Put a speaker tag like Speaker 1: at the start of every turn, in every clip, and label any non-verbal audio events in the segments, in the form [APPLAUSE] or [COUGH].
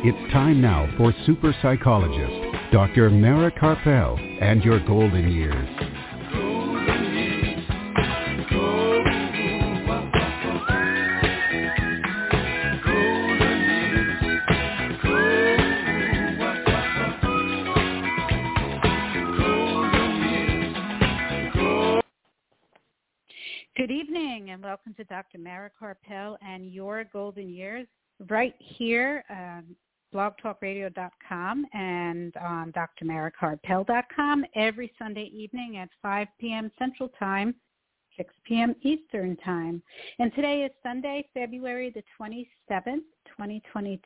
Speaker 1: It's time now for super psychologist, Dr. Mara Karpel, and your golden years.
Speaker 2: Good evening and welcome to Dr. Mara Karpel and Your Golden Years right here, um, blogtalkradio.com and on drmarakarpel.com every Sunday evening at 5 p.m. Central Time, 6 p.m. Eastern Time. And today is Sunday, February the 27th, 2020,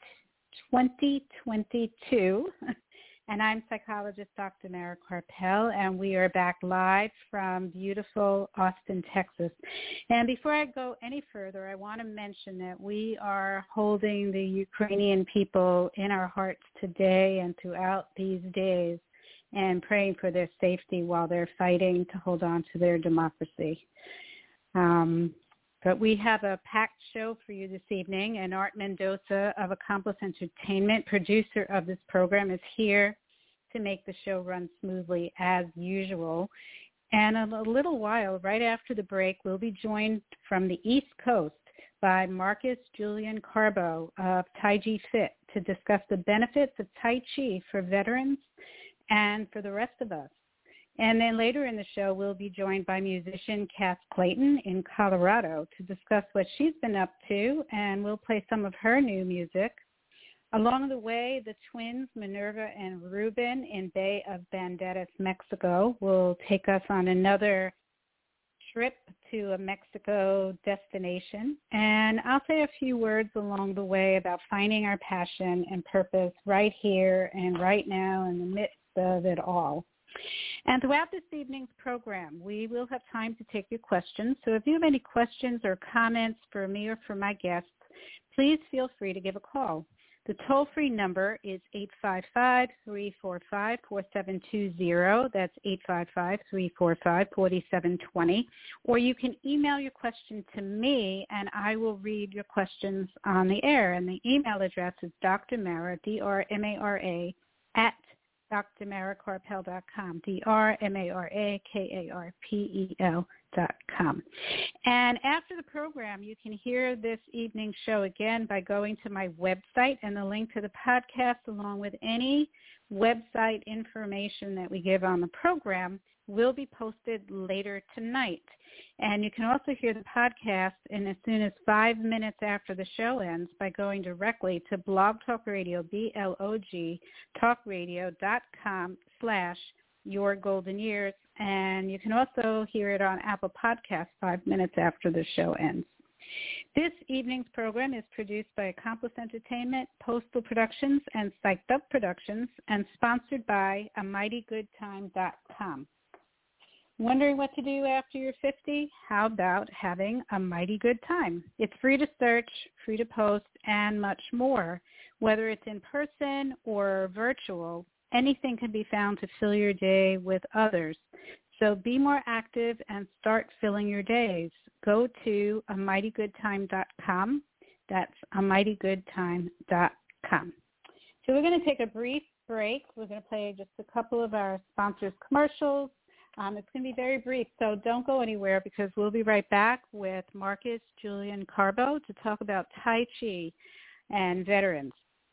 Speaker 2: 2022. [LAUGHS] And I'm psychologist Dr. Mara Karpel, and we are back live from beautiful Austin, Texas. And before I go any further, I want to mention that we are holding the Ukrainian people in our hearts today and throughout these days and praying for their safety while they're fighting to hold on to their democracy. Um, but we have a packed show for you this evening, and Art Mendoza of Accomplice Entertainment, producer of this program, is here to make the show run smoothly as usual. And in a little while, right after the break, we'll be joined from the East Coast by Marcus Julian Carbo of Taiji Fit to discuss the benefits of Tai Chi for veterans and for the rest of us. And then later in the show, we'll be joined by musician Cass Clayton in Colorado to discuss what she's been up to, and we'll play some of her new music. Along the way, the twins, Minerva and Ruben in Bay of Banderas, Mexico, will take us on another trip to a Mexico destination. And I'll say a few words along the way about finding our passion and purpose right here and right now in the midst of it all. And throughout this evening's program, we will have time to take your questions. So if you have any questions or comments for me or for my guests, please feel free to give a call. The toll-free number is 855-345-4720. That's 855-345-4720. Or you can email your question to me and I will read your questions on the air. And the email address is drmara, D-R-M-A-R-A, at drmarakarpel.com, D-R-M-A-R-A-K-A-R-P-E-L dot com. And after the program, you can hear this evening's show again by going to my website and the link to the podcast along with any website information that we give on the program will be posted later tonight. And you can also hear the podcast in as soon as five minutes after the show ends by going directly to Blog Talk Radio, B-L-O-G, talkradio.com slash your golden years. And you can also hear it on Apple Podcasts five minutes after the show ends. This evening's program is produced by Accomplice Entertainment, Postal Productions, and Psyched Up Productions, and sponsored by AmightyGoodTime.com. Wondering what to do after you're 50? How about having a mighty good time? It's free to search, free to post, and much more. Whether it's in person or virtual, anything can be found to fill your day with others. So be more active and start filling your days. Go to amightygoodtime.com. That's amightygoodtime.com. So we're going to take a brief break. We're going to play just a couple of our sponsors' commercials. Um, it's going to be very brief, so don't go anywhere because we'll be right back with Marcus Julian Carbo to talk about Tai Chi and veterans.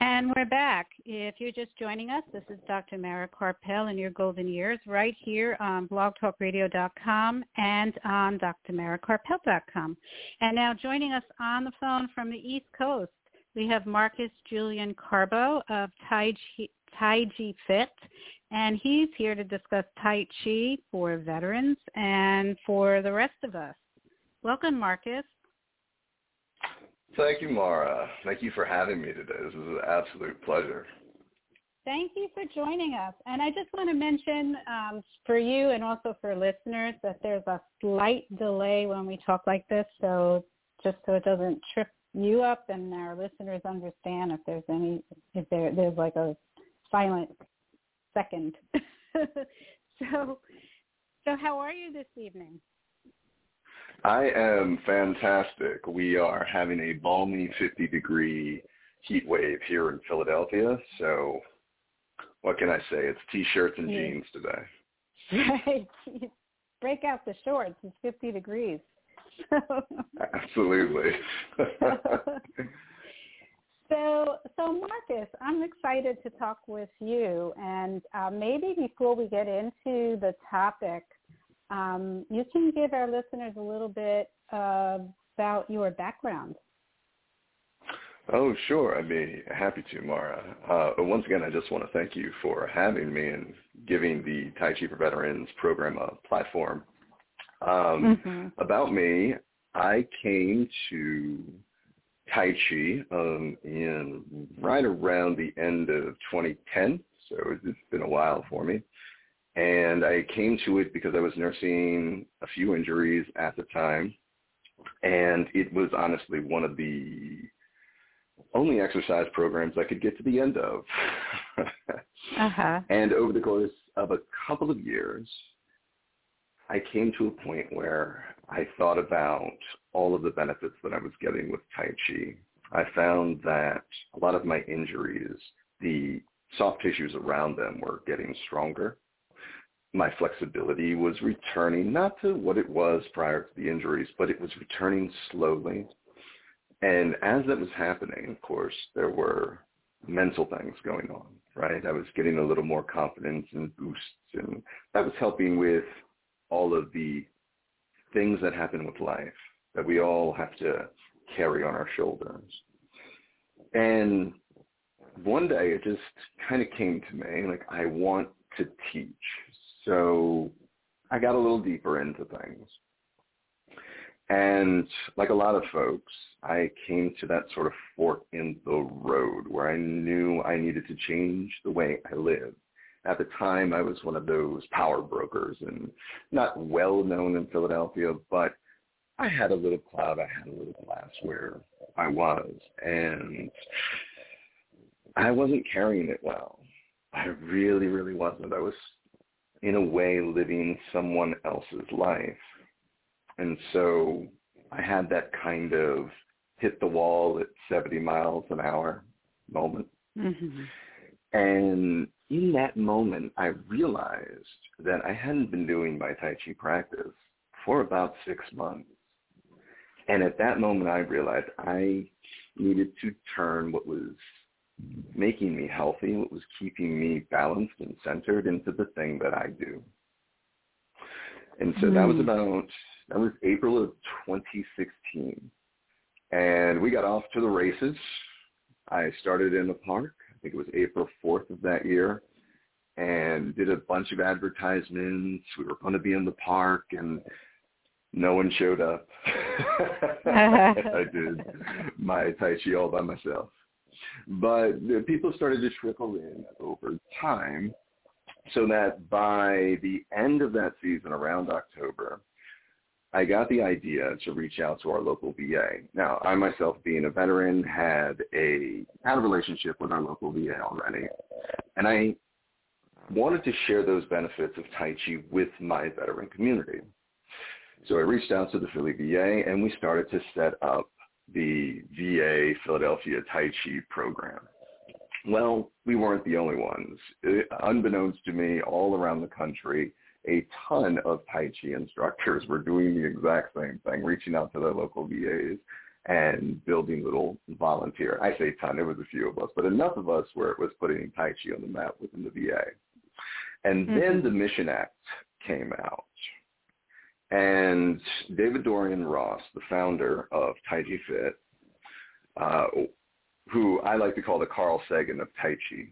Speaker 2: And we're back. if you're just joining us, this is Dr. Mara Karpel in your golden years right here on blogtalkradio.com and on drmarakarpel.com. And now joining us on the phone from the East Coast, we have Marcus Julian Carbo of tai Chi Fit, and he's here to discuss Tai Chi for veterans and for the rest of us. Welcome, Marcus.
Speaker 3: Thank you, Mara. Thank you for having me today. This is an absolute pleasure.
Speaker 2: Thank you for joining us. And I just want to mention um, for you and also for listeners that there's a slight delay when we talk like this. So just so it doesn't trip you up and our listeners understand if there's any, if there, there's like a silent second. [LAUGHS] so, so how are you this evening?
Speaker 3: I am fantastic. We are having a balmy 50 degree heat wave here in Philadelphia. So what can I say? It's t-shirts and yeah. jeans today. [LAUGHS]
Speaker 2: Right. Break out the shorts. It's 50 degrees.
Speaker 3: Absolutely. [LAUGHS] [LAUGHS]
Speaker 2: so, so Marcus, I'm excited to talk with you. And uh, maybe before we get into the topic, um, you can give our listeners a little bit uh, about your background.
Speaker 3: Oh, sure. I'd be happy to, Mara. Uh, once again, I just want to thank you for having me and giving the Tai Chi for Veterans program a platform. Um, mm-hmm. About me, I came to Tai Chi um, in right around the end of 2010, so it's been a while for me. And I came to it because I was nursing a few injuries at the time. And it was honestly one of the only exercise programs I could get to the end of. [LAUGHS] uh-huh. And over the course of a couple of years, I came to a point where I thought about all of the benefits that I was getting with Tai Chi. I found that a lot of my injuries, the soft tissues around them were getting stronger my flexibility was returning, not to what it was prior to the injuries, but it was returning slowly. And as that was happening, of course, there were mental things going on, right? I was getting a little more confidence and boosts, and that was helping with all of the things that happen with life that we all have to carry on our shoulders. And one day it just kind of came to me, like, I want to teach. So I got a little deeper into things. And like a lot of folks, I came to that sort of fork in the road where I knew I needed to change the way I lived. At the time, I was one of those power brokers and not well known in Philadelphia, but I had a little cloud, I had a little glass where I was. And I wasn't carrying it well. I really, really wasn't. I was in a way living someone else's life. And so I had that kind of hit the wall at 70 miles an hour moment. Mm-hmm. And in that moment, I realized that I hadn't been doing my Tai Chi practice for about six months. And at that moment, I realized I needed to turn what was making me healthy, what was keeping me balanced and centered into the thing that I do. And so mm. that was hmm. about, that was April of 2016. And we got off to the races. I started in the park. I think it was April 4th of that year and did a bunch of advertisements. We were going to be in the park and no one showed up. [LAUGHS] I did [LAUGHS] my Tai Chi all by myself. But the people started to trickle in over time so that by the end of that season, around October, I got the idea to reach out to our local VA. Now, I myself, being a veteran, had a had a relationship with our local VA already, and I wanted to share those benefits of Tai Chi with my veteran community. So I reached out to the Philly VA, and we started to set up the VA Philadelphia Tai Chi program. Well, we weren't the only ones. unbeknownst to me, all around the country, a ton of Tai Chi instructors were doing the exact same thing, reaching out to their local VAs and building little volunteer. I say ton, it was a few of us, but enough of us where it was putting Tai Chi on the map within the VA. And mm-hmm. then the Mission Act came out. And David Dorian Ross, the founder of Taiji Fit, uh, who I like to call the Carl Sagan of Tai Chi,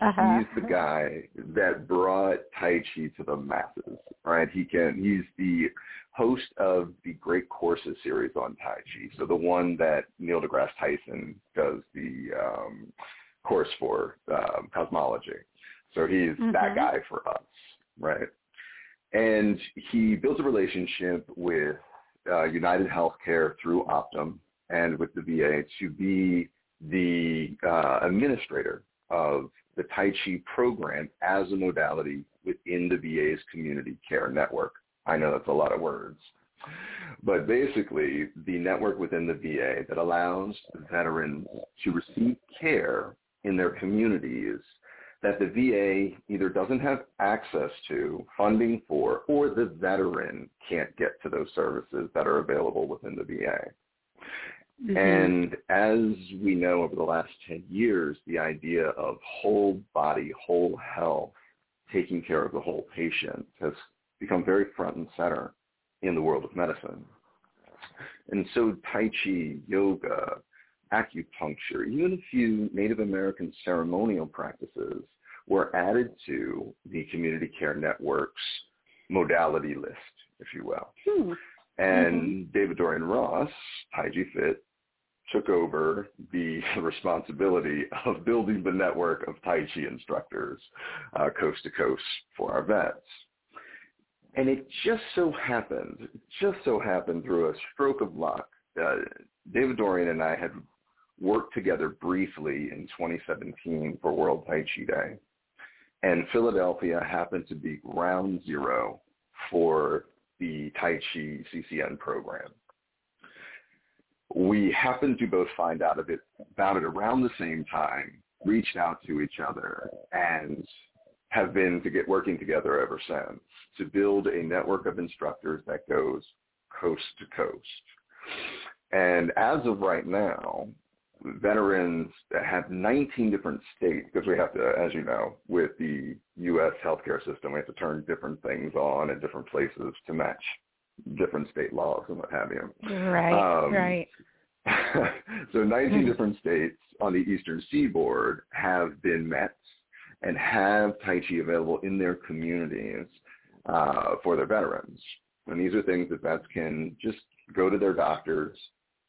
Speaker 3: uh-huh. He's the guy that brought Tai Chi to the masses, right? He can. He's the host of the Great Courses series on Tai Chi. So the one that Neil deGrasse Tyson does the um, course for um, cosmology. So he's mm-hmm. that guy for us, right? And he built a relationship with uh, United Healthcare through Optum and with the VA to be the uh, administrator of the Tai Chi program as a modality within the VA's community care network. I know that's a lot of words. But basically, the network within the VA that allows veterans to receive care in their communities that the VA either doesn't have access to, funding for, or the veteran can't get to those services that are available within the VA. Mm-hmm. And as we know over the last 10 years, the idea of whole body, whole health, taking care of the whole patient has become very front and center in the world of medicine. And so Tai Chi, yoga, acupuncture, even a few Native American ceremonial practices were added to the community care network's modality list, if you will. Hmm. And mm-hmm. David Dorian Ross, Taiji Fit, took over the [LAUGHS] responsibility of building the network of Tai Chi instructors uh, coast to coast for our vets. And it just so happened, just so happened through a stroke of luck, uh, David Dorian and I had worked together briefly in 2017 for World Tai Chi Day. And Philadelphia happened to be ground zero for the Tai Chi CCN program we happened to both find out of it about it around the same time, reached out to each other, and have been to get working together ever since to build a network of instructors that goes coast to coast. And as of right now, veterans that have 19 different states, because we have to, as you know, with the U.S. healthcare system, we have to turn different things on in different places to match different state laws and what have you.
Speaker 2: Right, um, right. [LAUGHS]
Speaker 3: so 19 hmm. different states on the eastern seaboard have been met and have Tai Chi available in their communities uh, for their veterans. And these are things that vets can just go to their doctors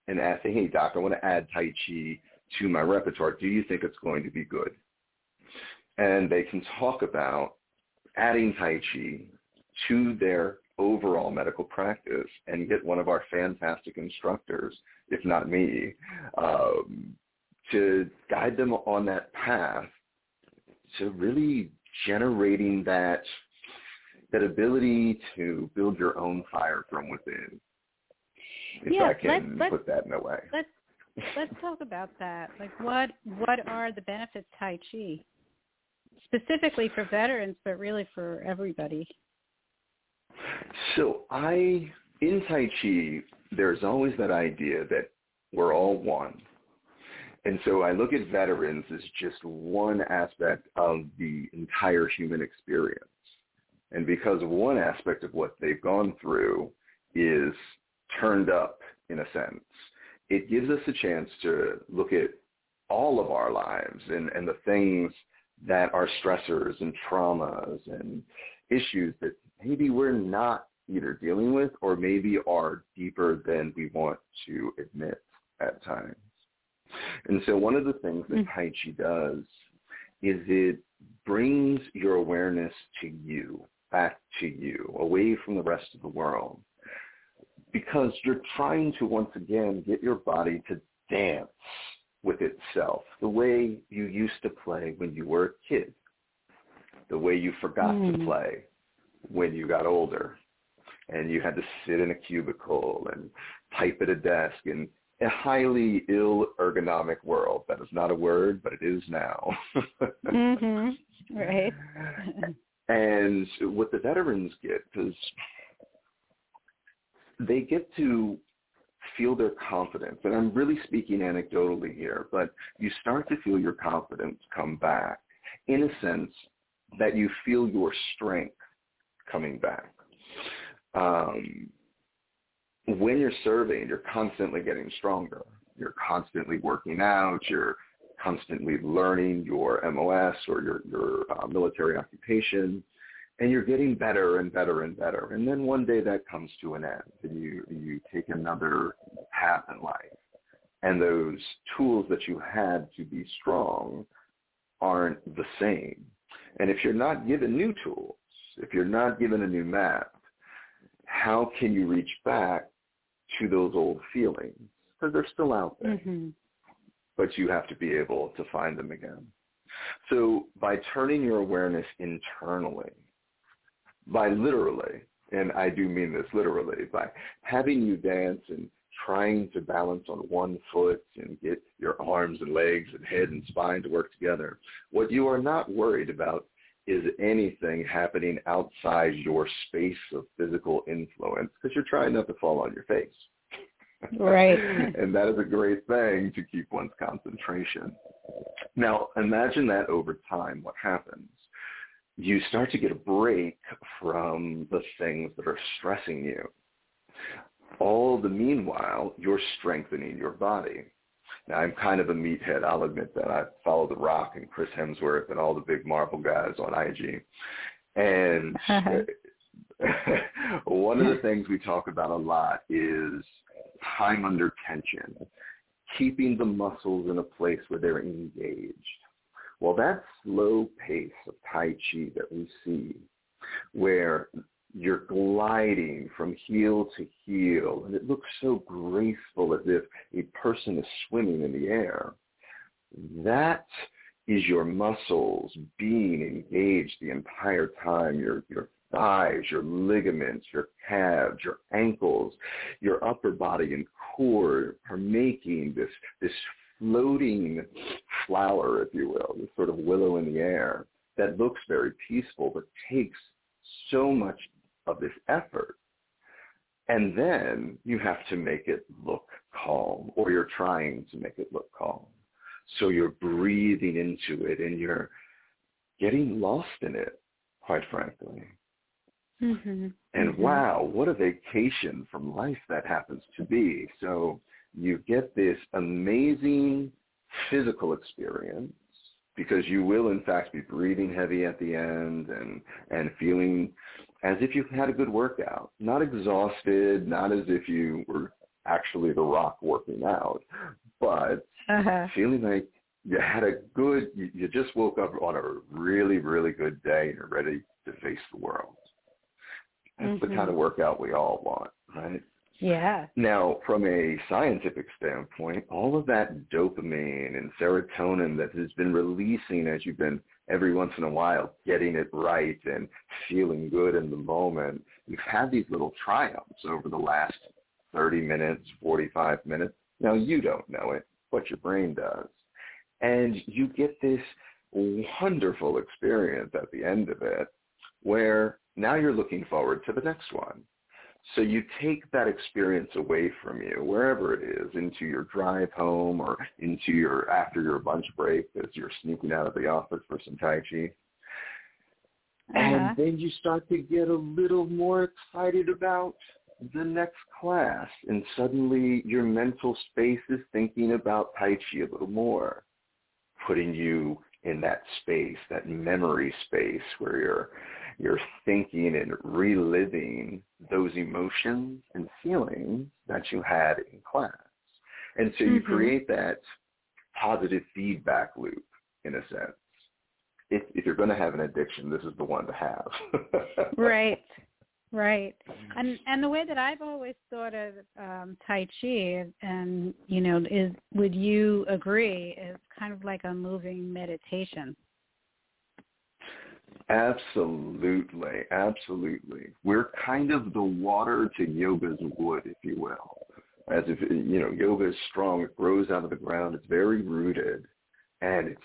Speaker 3: and ask, hey, doc, I want to add Tai Chi to my repertoire. Do you think it's going to be good? And they can talk about adding Tai Chi to their overall medical practice and get one of our fantastic instructors, if not me, um, to guide them on that path to really generating that that ability to build your own fire from within. If
Speaker 2: yeah,
Speaker 3: I can
Speaker 2: let's,
Speaker 3: put that in a way.
Speaker 2: Let's let's talk about that. Like what what are the benefits Tai Chi? Specifically for veterans, but really for everybody.
Speaker 3: So I, in Tai Chi, there's always that idea that we're all one. And so I look at veterans as just one aspect of the entire human experience. And because one aspect of what they've gone through is turned up in a sense, it gives us a chance to look at all of our lives and, and the things that are stressors and traumas and issues that maybe we're not either dealing with or maybe are deeper than we want to admit at times. And so one of the things that mm-hmm. Tai Chi does is it brings your awareness to you, back to you, away from the rest of the world. Because you're trying to once again get your body to dance with itself the way you used to play when you were a kid, the way you forgot mm. to play when you got older and you had to sit in a cubicle and type at a desk in a highly ill ergonomic world. That is not a word, but it is now.
Speaker 2: mhm. [LAUGHS] Right. [LAUGHS]
Speaker 3: and what the veterans get is they get to feel their confidence. And I'm really speaking anecdotally here, but you start to feel your confidence come back in a sense that you feel your strength coming back. Um, when you're serving, you're constantly getting stronger. You're constantly working out. You're constantly learning your MOS or your, your uh, military occupation and you're getting better and better and better. And then one day that comes to an end and you, you take another path in life. And those tools that you had to be strong aren't the same. And if you're not given new tools, if you're not given a new map, how can you reach back to those old feelings? Because they're still out there. Mm-hmm. But you have to be able to find them again. So by turning your awareness internally, by literally, and I do mean this literally, by having you dance and trying to balance on one foot and get your arms and legs and head and spine to work together, what you are not worried about is anything happening outside your space of physical influence because you're trying not to fall on your face.
Speaker 2: Right. [LAUGHS]
Speaker 3: and that is a great thing to keep one's concentration. Now, imagine that over time, what happens? You start to get a break from the things that are stressing you. All the meanwhile, you're strengthening your body. Now, I'm kind of a meathead. I'll admit that. I follow The Rock and Chris Hemsworth and all the big Marvel guys on IG. And [LAUGHS] [LAUGHS] one of the things we talk about a lot is time under tension, keeping the muscles in a place where they're engaged. Well, that slow pace of Tai Chi that we see, where you're gliding from heel to heel, and it looks so graceful as if a person is swimming in the air, that is your muscles being engaged the entire time. Your, your thighs, your ligaments, your calves, your ankles, your upper body and core are making this, this floating flower, if you will, this sort of willow in the air that looks very peaceful but takes so much of this effort. And then you have to make it look calm, or you're trying to make it look calm. So you're breathing into it and you're getting lost in it, quite frankly.
Speaker 2: Mm-hmm.
Speaker 3: And
Speaker 2: mm-hmm.
Speaker 3: wow, what a vacation from life that happens to be. So you get this amazing physical experience because you will in fact be breathing heavy at the end and and feeling as if you had a good workout not exhausted not as if you were actually the rock working out but uh-huh. feeling like you had a good you, you just woke up on a really really good day and you're ready to face the world that's mm-hmm. the kind of workout we all want right
Speaker 2: yeah.
Speaker 3: Now, from a scientific standpoint, all of that dopamine and serotonin that has been releasing as you've been every once in a while getting it right and feeling good in the moment, you've had these little triumphs over the last 30 minutes, 45 minutes. Now, you don't know it, but your brain does. And you get this wonderful experience at the end of it where now you're looking forward to the next one so you take that experience away from you, wherever it is, into your drive home or into your after your lunch break as you're sneaking out of the office for some Tai Chi. Uh-huh. And then you start to get a little more excited about the next class. And suddenly your mental space is thinking about Tai Chi a little more, putting you in that space, that memory space where you're you're thinking and reliving those emotions and feelings that you had in class. And so you mm-hmm. create that positive feedback loop in a sense. If, if you're going to have an addiction, this is the one to have. [LAUGHS]
Speaker 2: right, right. And and the way that I've always thought of um, Tai Chi, and you know, is would you agree, is kind of like a moving meditation.
Speaker 3: Absolutely, absolutely. We're kind of the water to yoga's wood, if you will. As if you know, yoga is strong. It grows out of the ground. It's very rooted, and it's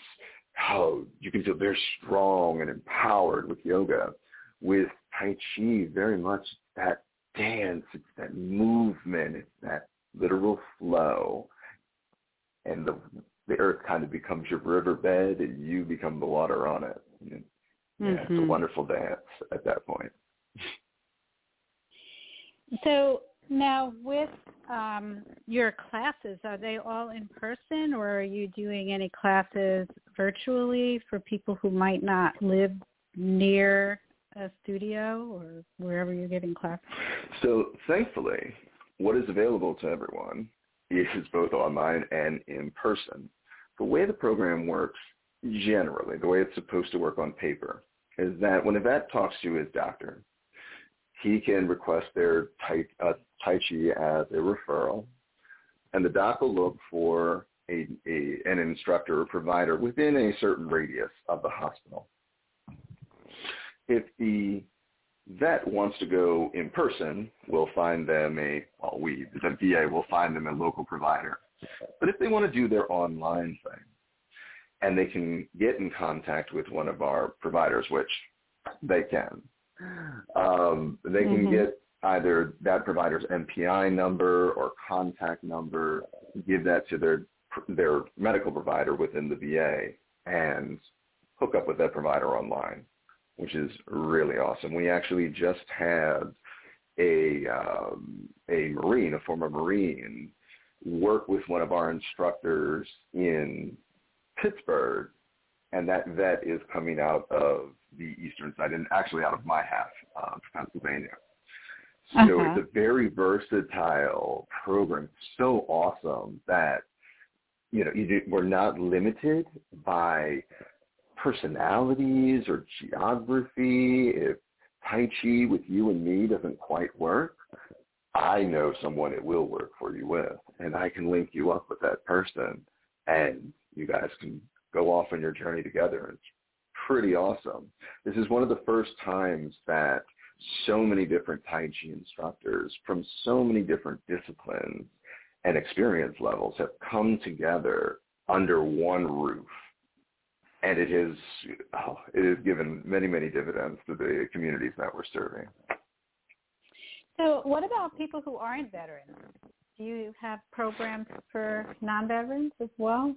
Speaker 3: how you can feel very strong and empowered with yoga. With Tai Chi, very much that dance. It's that movement. It's that literal flow, and the the earth kind of becomes your riverbed, and you become the water on it. And, yeah, mm-hmm. it's a mm-hmm. wonderful dance at that point.
Speaker 2: So now with um, your classes, are they all in person or are you doing any classes virtually for people who might not live near a studio or wherever you're giving classes?
Speaker 3: So thankfully, what is available to everyone is both online and in person. The way the program works generally, the way it's supposed to work on paper, is that when a vet talks to his doctor, he can request their tai, uh, tai Chi as a referral, and the doc will look for a, a, an instructor or provider within a certain radius of the hospital. If the vet wants to go in person, we'll find them a, well, we, the VA will find them a local provider. But if they want to do their online thing, and they can get in contact with one of our providers, which they can, um, they can mm-hmm. get either that provider's NPI number or contact number, give that to their their medical provider within the VA, and hook up with that provider online, which is really awesome. We actually just had a um, a Marine, a former Marine, work with one of our instructors in Pittsburgh, and that vet is coming out of the eastern side and actually out of my half, uh, Pennsylvania. So uh-huh. it's a very versatile program, so awesome that you know you we're not limited by personalities or geography. If Tai Chi with you and me doesn't quite work, I know someone it will work for you with, and I can link you up with that person, and you guys can go off on your journey together. It's pretty awesome. This is one of the first times that so many different Tai Chi instructors from so many different disciplines and experience levels have come together under one roof. And it has, oh, it has given many, many dividends to the communities that we're serving.
Speaker 2: So what about people who aren't veterans? Do you have programs for non-veterans as well?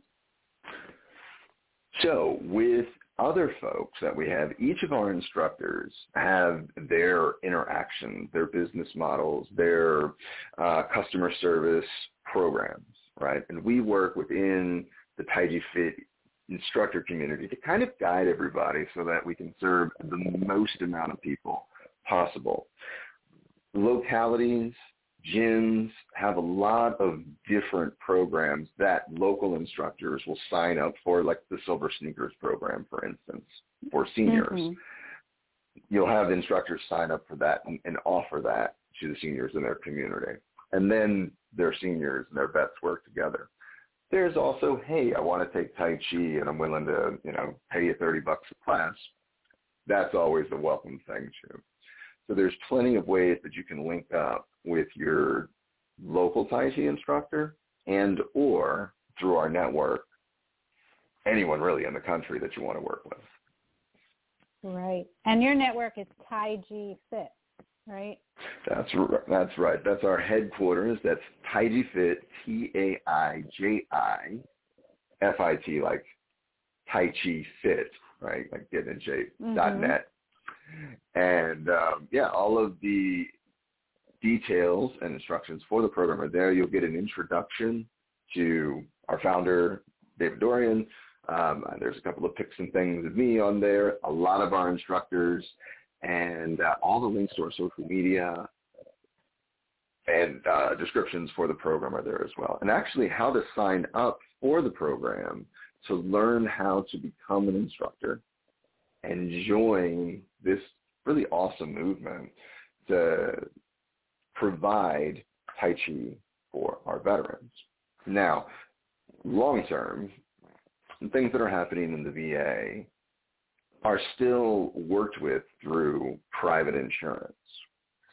Speaker 3: So with other folks that we have, each of our instructors have their interaction, their business models, their uh, customer service programs, right? And we work within the Taiji Fit instructor community to kind of guide everybody so that we can serve the most amount of people possible. Localities, gyms have a lot of different programs that local instructors will sign up for, like the Silver Sneakers program, for instance, for seniors. Mm-hmm. You'll have instructors sign up for that and, and offer that to the seniors in their community. And then their seniors and their vets work together. There's also, hey, I want to take Tai Chi and I'm willing to, you know, pay you 30 bucks a class. That's always a welcome thing too. So there's plenty of ways that you can link up with your local Tai Chi instructor and or through our network, anyone really in the country that you want to work with.
Speaker 2: Right. And your network is Taiji Fit, right?
Speaker 3: That's that's right. That's our headquarters. That's Taiji Fit, T A I J I F I T like Tai Chi Fit, right? Like get in shape mm-hmm. dot net. And um, yeah, all of the details and instructions for the program are there. You'll get an introduction to our founder, David Dorian. Um, there's a couple of pics and things of me on there, a lot of our instructors, and uh, all the links to our social media and uh, descriptions for the program are there as well. And actually how to sign up for the program to learn how to become an instructor and join this really awesome movement to provide Tai Chi for our veterans. Now, long term, things that are happening in the VA are still worked with through private insurance.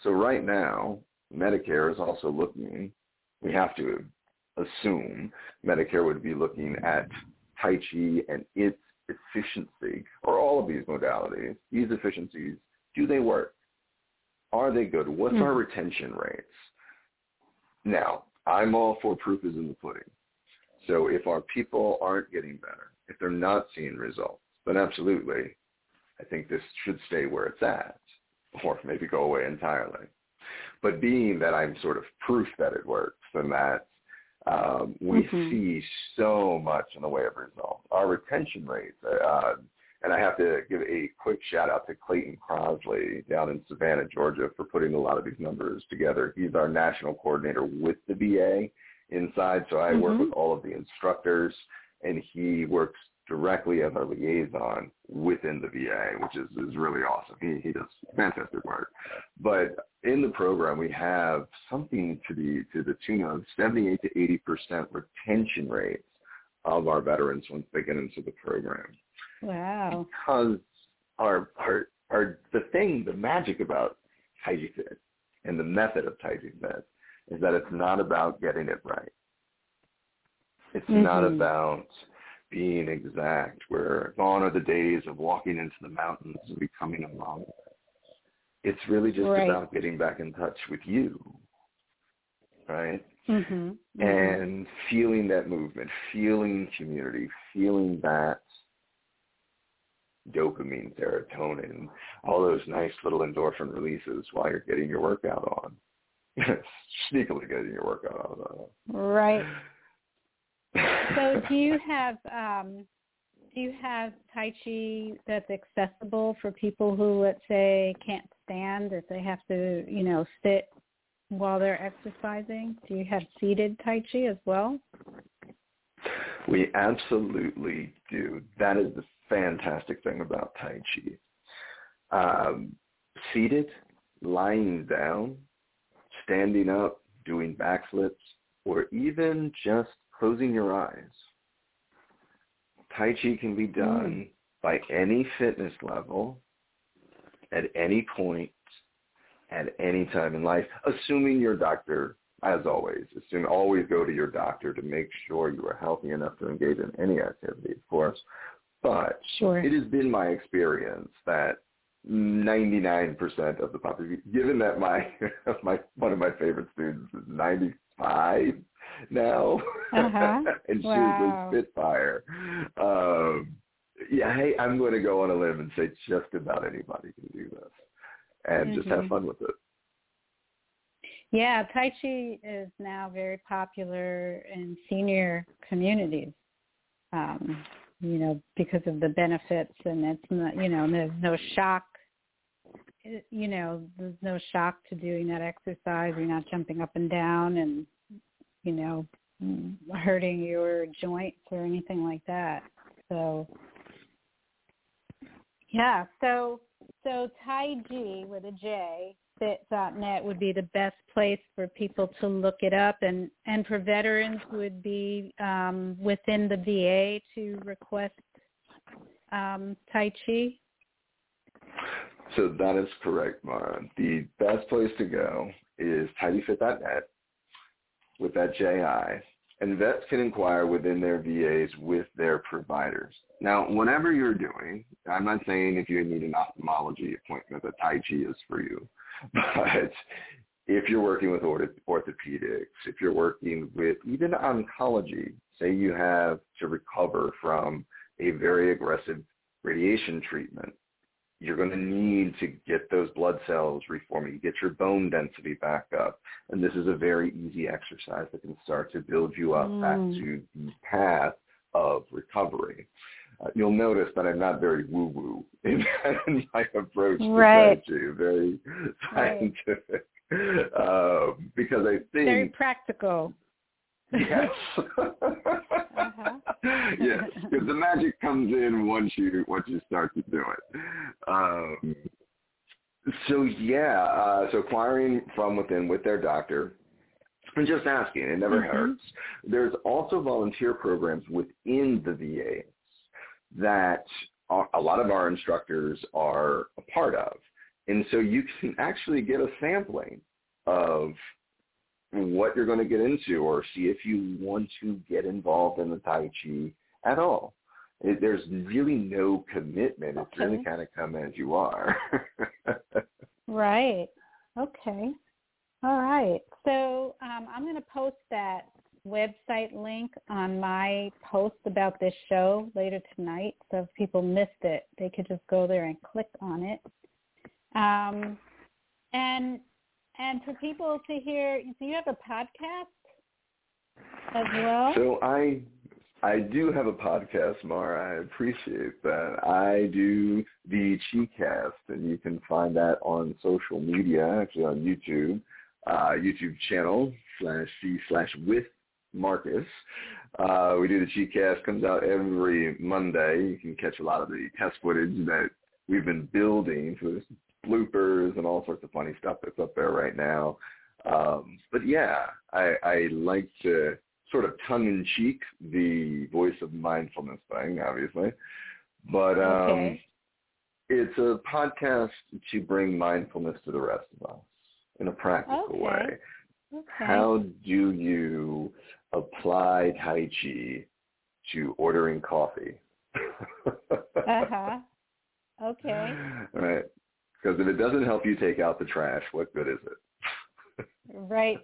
Speaker 3: So right now, Medicare is also looking, we have to assume Medicare would be looking at Tai Chi and its efficiency, or all of these modalities, these efficiencies, do they work? Are they good? What's mm-hmm. our retention rates? Now, I'm all for proof is in the pudding. So if our people aren't getting better, if they're not seeing results, then absolutely, I think this should stay where it's at, or maybe go away entirely. But being that I'm sort of proof that it works and that um, we mm-hmm. see so much in the way of results. Our retention rates, uh, and I have to give a quick shout out to Clayton Crosley down in Savannah, Georgia, for putting a lot of these numbers together. He's our national coordinator with the VA inside, so I mm-hmm. work with all of the instructors, and he works directly as our liaison within the VA, which is, is really awesome. He, he does fantastic work. But in the program, we have something to the to the tune of 78 to 80 percent retention rates of our veterans once they get into the program.
Speaker 2: Wow.
Speaker 3: Because our our our the thing, the magic about Taiji Fit and the method of Taiji Fit is that it's not about getting it right. It's mm-hmm. not about being exact, where gone are the days of walking into the mountains and becoming a monk. It's really just right. about getting back in touch with you, right?
Speaker 2: Mm-hmm. Mm-hmm.
Speaker 3: And feeling that movement, feeling community, feeling that dopamine, serotonin, all those nice little endorphin releases while you're getting your workout on. [LAUGHS] Sneakily getting your workout
Speaker 2: on. Right. [LAUGHS] so do you [LAUGHS] have um do you have tai chi that's accessible for people who let's say can't stand if they have to you know sit while they're exercising? Do you have seated tai chi as well?
Speaker 3: We absolutely do. That is the fantastic thing about tai chi. Um, seated lying down standing up doing backflips or even just closing your eyes Tai Chi can be done mm. by any fitness level at any point at any time in life, assuming your doctor, as always, assume always go to your doctor to make sure you are healthy enough to engage in any activity, of course. But
Speaker 2: sure.
Speaker 3: it has been my experience that 99% of the population, given that my [LAUGHS] my one of my favorite students is 95 now,
Speaker 2: uh-huh. [LAUGHS]
Speaker 3: and
Speaker 2: wow.
Speaker 3: she's a Spitfire. Um, yeah, hey, I'm going to go on a limb and say just about anybody can do this, and mm-hmm. just have mm-hmm. fun with it.
Speaker 2: Yeah, Tai Chi is now very popular in senior communities. Um, you know, because of the benefits, and it's not, you know, there's no shock. You know, there's no shock to doing that exercise. You're not jumping up and down, and you know, hurting your joints or anything like that. So yeah, so so Taiji with a J fit.net would be the best place for people to look it up and and for veterans would be um, within the VA to request um, Tai Chi.
Speaker 3: So that is correct, Mara. The best place to go is TaijiFit.net with that JI, and vets can inquire within their VAs with their providers. Now, whatever you're doing, I'm not saying if you need an ophthalmology appointment that Tai Chi is for you, [LAUGHS] but if you're working with orthopedics, if you're working with even oncology, say you have to recover from a very aggressive radiation treatment, you're going to need to get those blood cells reforming, get your bone density back up. And this is a very easy exercise that can start to build you up mm. back to the path of recovery. Uh, you'll notice that I'm not very woo-woo in, [LAUGHS] in my approach to
Speaker 2: right.
Speaker 3: very scientific. Right. [LAUGHS] Uh, because I think...
Speaker 2: Very practical.
Speaker 3: Yes. uh-huh. yes, because the magic comes in once you once you start to do it. Um, so yeah, uh, so acquiring from within with their doctor and just asking, it never mm-hmm. hurts. There's also volunteer programs within the VA that are, a lot of our instructors are a part of. And so you can actually get a sampling of what you're going to get into or see if you want to get involved in the Tai Chi at all. It, there's really no commitment. Okay. It's really kind of come as you are. [LAUGHS]
Speaker 2: right. Okay. All right. So um, I'm going to post that website link on my post about this show later tonight. So if people missed it, they could just go there and click on it. Um, and and for people to hear, do you have a podcast as well?
Speaker 3: So I I do have a podcast, Mara. I appreciate that. I do the Chi-Cast, and you can find that on social media, actually on YouTube, uh, YouTube channel slash C slash with Marcus. Uh, we do the Chi-Cast, comes out every Monday. You can catch a lot of the test footage that we've been building for this bloopers and all sorts of funny stuff that's up there right now. Um, but yeah, I, I like to sort of tongue-in-cheek the voice of mindfulness thing, obviously. But um,
Speaker 2: okay.
Speaker 3: it's a podcast to bring mindfulness to the rest of us in a practical
Speaker 2: Okay.
Speaker 3: way.
Speaker 2: Okay.
Speaker 3: How do you apply Tai Chi to ordering coffee? [LAUGHS]
Speaker 2: Uh-huh. Okay.
Speaker 3: Right. Because if it doesn't help you take out the trash, what good is it?
Speaker 2: Right.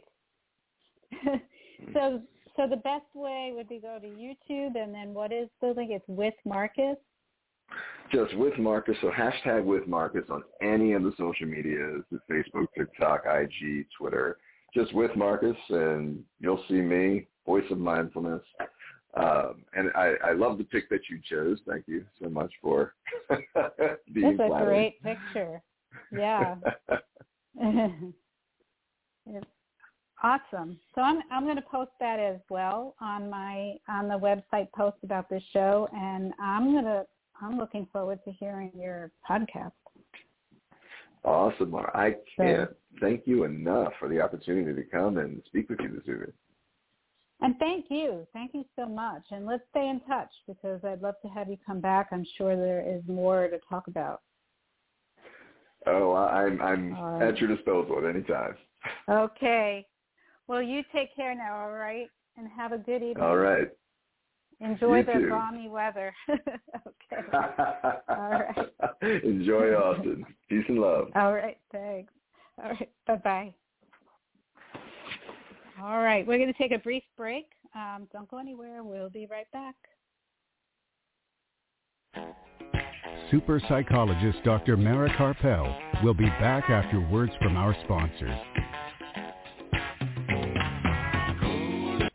Speaker 2: [LAUGHS] [LAUGHS] so so the best way would be go to YouTube and then what is the link? It's with Marcus.
Speaker 3: Just with Marcus, so hashtag with Marcus on any of the social medias, Facebook, TikTok, IG, Twitter. Just with Marcus, and you'll see me, voice of mindfulness. Um, and I, I love the pic that you chose. Thank you so much for [LAUGHS] being
Speaker 2: That's a
Speaker 3: flattering.
Speaker 2: great picture. Yeah. [LAUGHS] it's awesome. So I'm I'm going to post that as well on my on the website post about this show, and I'm gonna I'm looking forward to hearing your podcast.
Speaker 3: awesome. Mara. I can't thank you enough for the opportunity to come and speak with you this evening.
Speaker 2: And thank you, thank you so much. And let's stay in touch because I'd love to have you come back. I'm sure there is more to talk about.
Speaker 3: Oh, I- I'm I'm
Speaker 2: All right.
Speaker 3: at your disposal at any time.
Speaker 2: Okay. Well, you take care now, all right? And have a good evening.
Speaker 3: All right.
Speaker 2: Enjoy
Speaker 3: You
Speaker 2: the
Speaker 3: too.
Speaker 2: balmy weather. [LAUGHS] okay. right. [LAUGHS]
Speaker 3: Enjoy Austin. Peace and love.
Speaker 2: All right. Thanks. All right. Bye-bye. All right. We're going to take a brief break. Um, don't go anywhere. We'll be right back.
Speaker 1: Super psychologist Dr. Mara Karpel will be back after words from our sponsors.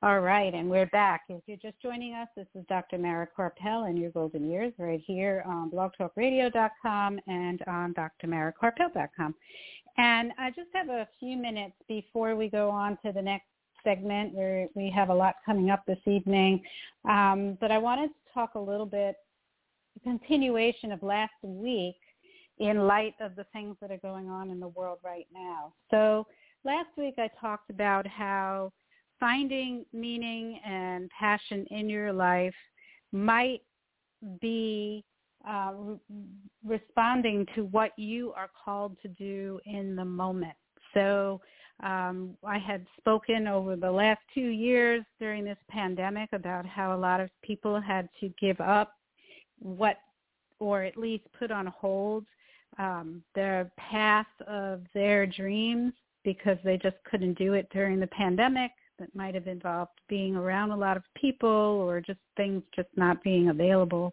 Speaker 2: All right, and we're back. If you're just joining us, this is Dr. Mara Karpel and Your Golden Years right here on blogtalkradio.com and on drmarakarpel.com. And I just have a few minutes before we go on to the next segment where we have a lot coming up this evening. Um, but I wanted to talk a little bit, continuation of last week in light of the things that are going on in the world right now. So last week I talked about how finding meaning and passion in your life might be uh, re- responding to what you are called to do in the moment. So um, I had spoken over the last two years during this pandemic about how a lot of people had to give up what, or at least put on hold um, the path of their dreams because they just couldn't do it during the pandemic that might have involved being around a lot of people or just things just not being available.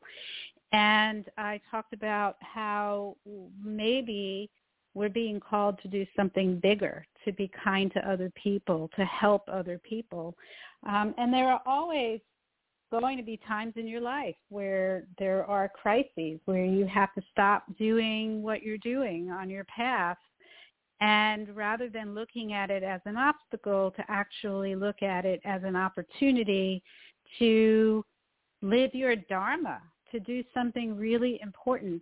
Speaker 2: And I talked about how maybe we're being called to do something bigger, to be kind to other people, to help other people. Um, and there are always going to be times in your life where there are crises, where you have to stop doing what you're doing on your path. And rather than looking at it as an obstacle, to actually look at it as an opportunity to live your dharma, to do something really important,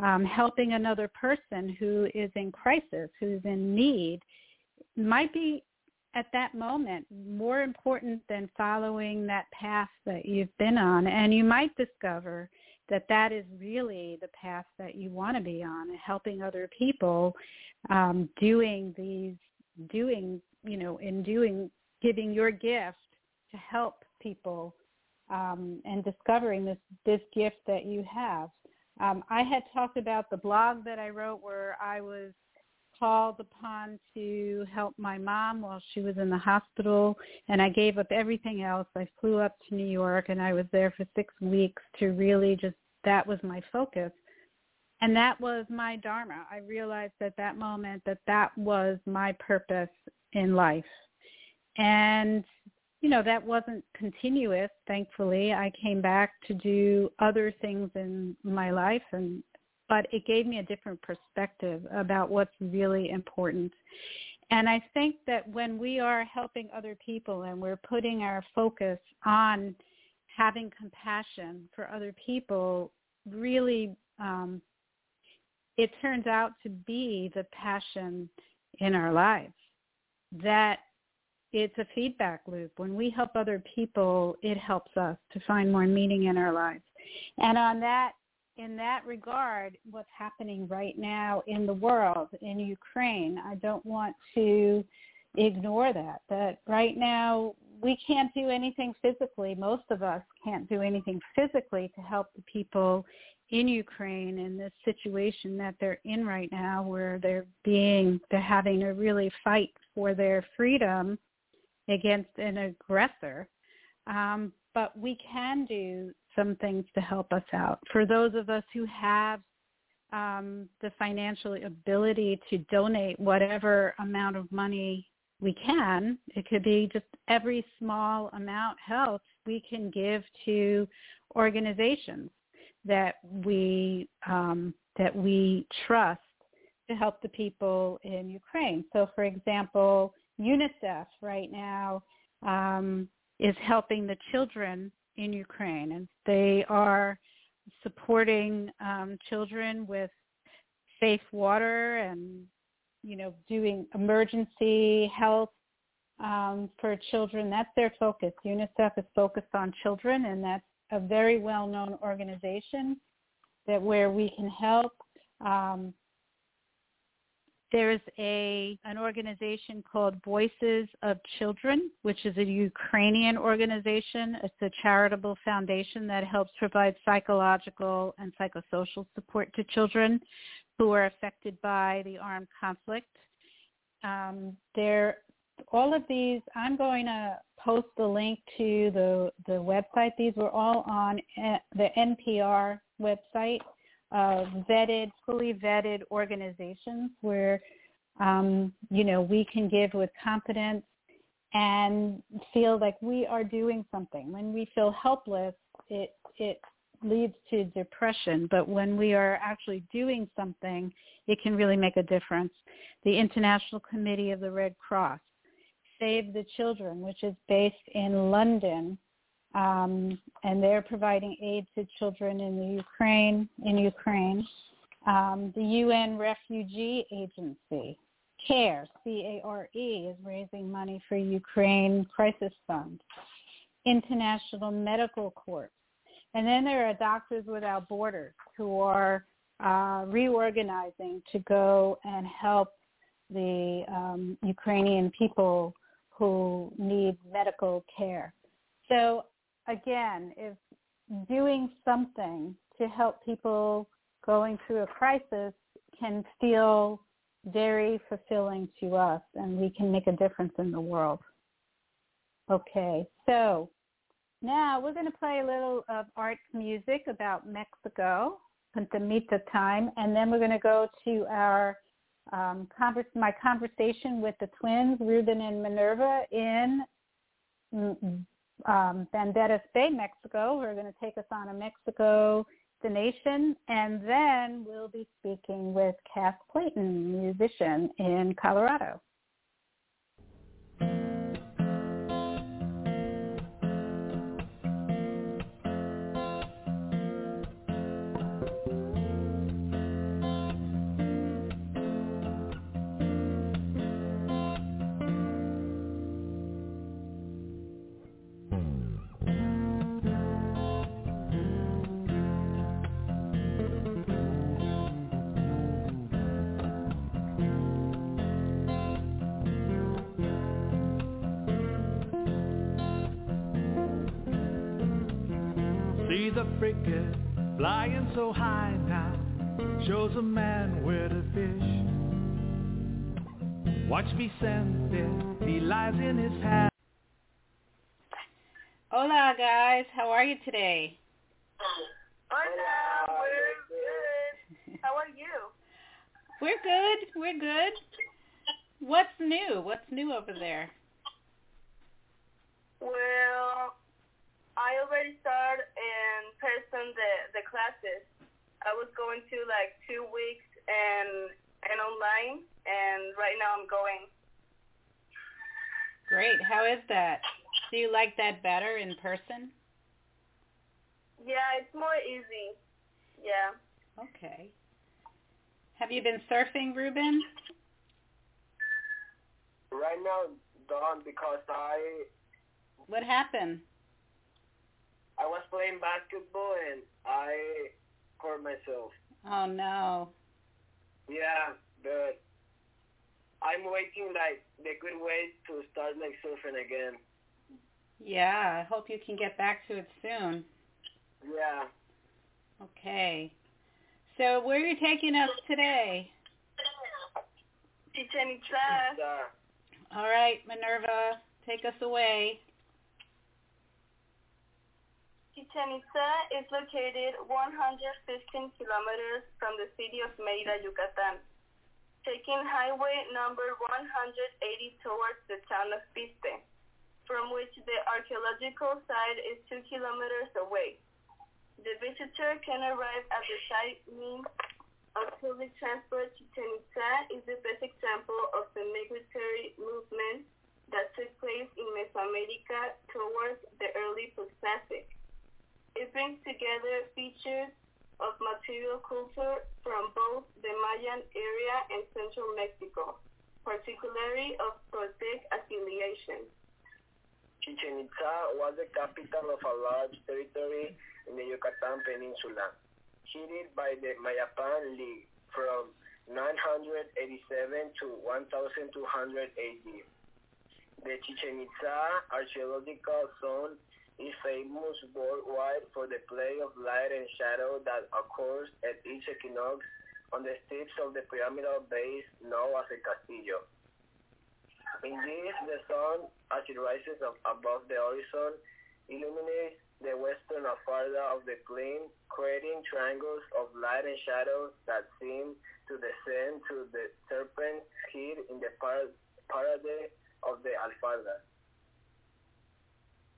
Speaker 2: um, helping another person who is in crisis, who's in need, might be at that moment more important than following that path that you've been on. And you might discover that that is really the path that you want to be on, helping other people um, doing these, doing, you know, in doing, giving your gift to help people um, and discovering this this gift that you have. Um, I had talked about the blog that I wrote where I was called upon to help my mom while she was in the hospital and I gave up everything else. I flew up to New York and I was there for six weeks to really just, that was my focus. And that was my dharma. I realized at that moment that that was my purpose in life. And you know, that wasn't continuous, thankfully. I came back to do other things in my life and but it gave me a different perspective about what's really important. And I think that when we are helping other people and we're putting our focus on having compassion for other people, really um, it turns out to be the passion in our lives that it's a feedback loop. When we help other people, it helps us to find more meaning in our lives. And on that, in that regard, what's happening right now in the world, in Ukraine, I don't want to ignore that. That right now we can't do anything physically. Most of us can't do anything physically to help the people in Ukraine in this situation that they're in right now where they're being they're having to really fight for their freedom against an aggressor. Um, but we can do some things to help us out. For those of us who have um, the financial ability to donate whatever amount of money we can, it could be just every small amount helps, we can give to organizations that we um, that we trust to help the people in Ukraine. So, for example, UNICEF right now um, is helping the children in Ukraine, and they are supporting um, children with safe water and you know doing emergency health um, for children. That's their focus. UNICEF is focused on children, and that's a very well-known organization that where we can help. Um, there's a an organization called Voices of Children, which is a Ukrainian organization. It's a charitable foundation that helps provide psychological and psychosocial support to children who are affected by the armed conflict. Um, there, all of these, I'm going to post the link to the, the website. These were all on eh, the NPR website of vetted, fully vetted organizations where, um, you know, we can give with confidence and feel like we are doing something. When we feel helpless, it, it leads to depression, but when we are actually doing something, it can really make a difference. The International Committee of the Red Cross, Save the Children, which is based in London, um, and they're providing aid to children in the Ukraine in Ukraine. Um, the UN Refugee Agency, CARE, C-A-R-E, is raising money for Ukraine Crisis Fund. International Medical Corps. And then there are Doctors Without Borders who are uh, reorganizing to go and help the um, Ukrainian people who need medical care. So again, if doing something to help people going through a crisis can feel very fulfilling to us and we can make a difference in the world. Okay, so now we're going to play a little of art music about Mexico, Pantamita time, and then we're going to go to our um, my conversation with the twins, Ruben and Minerva, in mm, um, Banderas Bay, Mexico. We're going to take us on a Mexico destination, and then we'll be speaking with Cass Clayton, musician in Colorado.
Speaker 4: Frigate flying so high now shows a man where to fish. Watch me send it, he lies in his hat.
Speaker 2: Hola guys, how are you today?
Speaker 5: Hola, we're good. How are you?
Speaker 2: We're good, we're good. What's new? What's new over there?
Speaker 5: Well, I already started in person the the classes. I was going to like two weeks and and online, and right now I'm going.
Speaker 2: Great. How is that? Do you like that better in person?
Speaker 5: Yeah, it's more easy. Yeah.
Speaker 2: Okay. Have you been surfing, Ruben?
Speaker 6: Right now, done because I.
Speaker 2: What happened?
Speaker 6: I was playing basketball and I hurt myself.
Speaker 2: Oh no.
Speaker 6: Yeah, but I'm waiting like the good way to start like surfing again.
Speaker 2: Yeah, I hope you can get back to it soon.
Speaker 6: Yeah.
Speaker 2: Okay. So where are you taking us today?
Speaker 5: Chichen Itza.
Speaker 2: All right, Minerva, take us away.
Speaker 5: Chichen Itza is located 115 kilometers from the city of Mérida, Yucatan, taking highway number 180 towards the town of Piste, from which the archaeological site is 2 kilometers away. The visitor can arrive at the site means of public transport. Chichen Itza is the best example of the migratory movement that took place in Mesoamerica towards the early brings together features of material culture from both the Mayan area and central Mexico, particularly of Toltec affiliation.
Speaker 6: Chichen Itza was the capital of a large territory in the Yucatan Peninsula, headed by the Mayapan League from 987 to 1200 AD. The Chichen Itza archaeological zone is famous worldwide for the play of light and shadow that occurs at each equinox on the steps of the pyramidal base known as a castillo. In this, the sun, as it rises above the horizon, illuminates the western alfalda of the plain, creating triangles of light and shadow that seem to descend to the serpent's head in the parade of the alfalda.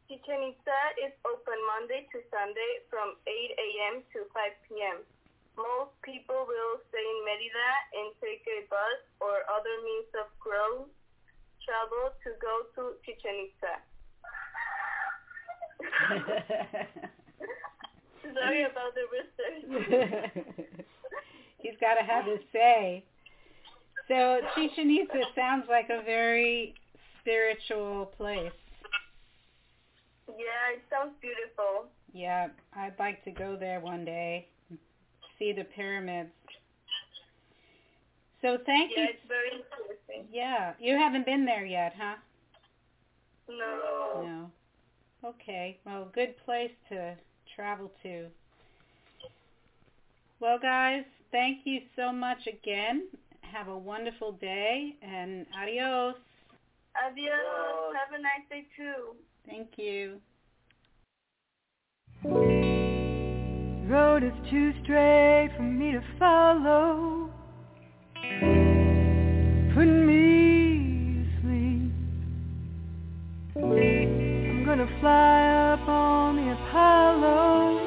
Speaker 5: Chichen Itza is open Monday to Sunday from 8 a.m. to 5 p.m. Most people will stay in Merida and take a bus or other means of ground travel to go to Chichen Itza. [LAUGHS] Sorry about the research. [LAUGHS]
Speaker 2: He's got to have his say. So Chichen Itza sounds like a very spiritual place.
Speaker 5: Yeah, it sounds beautiful.
Speaker 2: Yeah, I'd like to go there one day, see the pyramids. So thank
Speaker 5: yeah,
Speaker 2: you.
Speaker 5: Yeah, it's very interesting.
Speaker 2: Yeah, you haven't been there yet, huh?
Speaker 5: No.
Speaker 2: No. Okay. Well, good place to travel to. Well, guys, thank you so much again. Have a wonderful day and adios.
Speaker 5: Love Have a nice day too.
Speaker 2: Thank you.
Speaker 7: Road is too straight for me to follow. Putting me to sleep. I'm gonna fly up on the Apollo.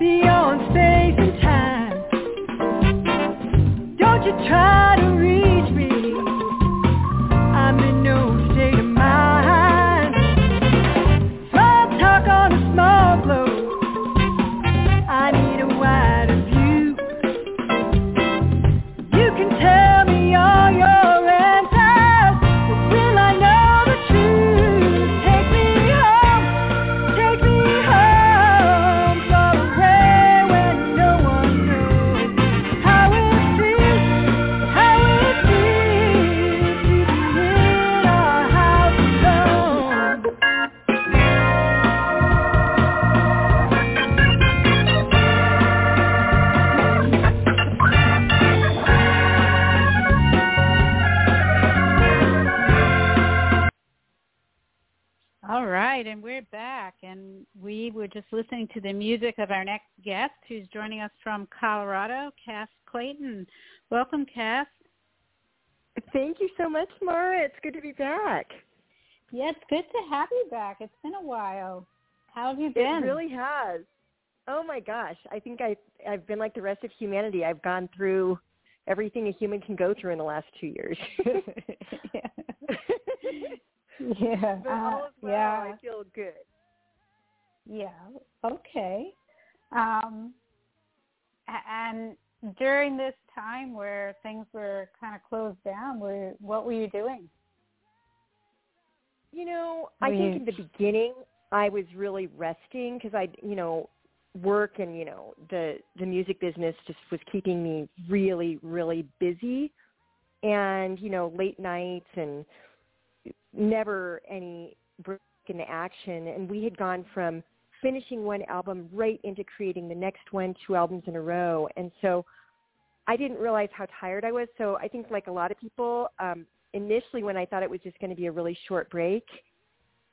Speaker 7: Beyond space and time. Don't you try to of our
Speaker 2: next guest, who's joining us from Colorado, Cass Clayton. Welcome, Cass.
Speaker 8: Thank you so much, Mara. It's good to be back.
Speaker 2: Yeah, it's good to have you back. It's been a while. How have you been?
Speaker 8: It really has. Oh my gosh, I think I I've been like the rest of humanity. I've gone through everything a human can go through in the last two years. [LAUGHS] [LAUGHS]
Speaker 2: yeah.
Speaker 8: but
Speaker 2: uh,
Speaker 8: all is well.
Speaker 2: yeah.
Speaker 8: I feel good.
Speaker 2: Yeah. Okay. Um, and during this time where things were kind of closed down, were what were you doing?
Speaker 8: You know, I think in the beginning I was really resting because I, you know, work and you know the the music business just was keeping me really really busy, and you know late nights and never any break into action. And we had gone from finishing one album right into creating the next one, two albums in a row, and so I didn't realize how tired I was. So I think like a lot of people, um, initially when I thought it was just going to be a really short break,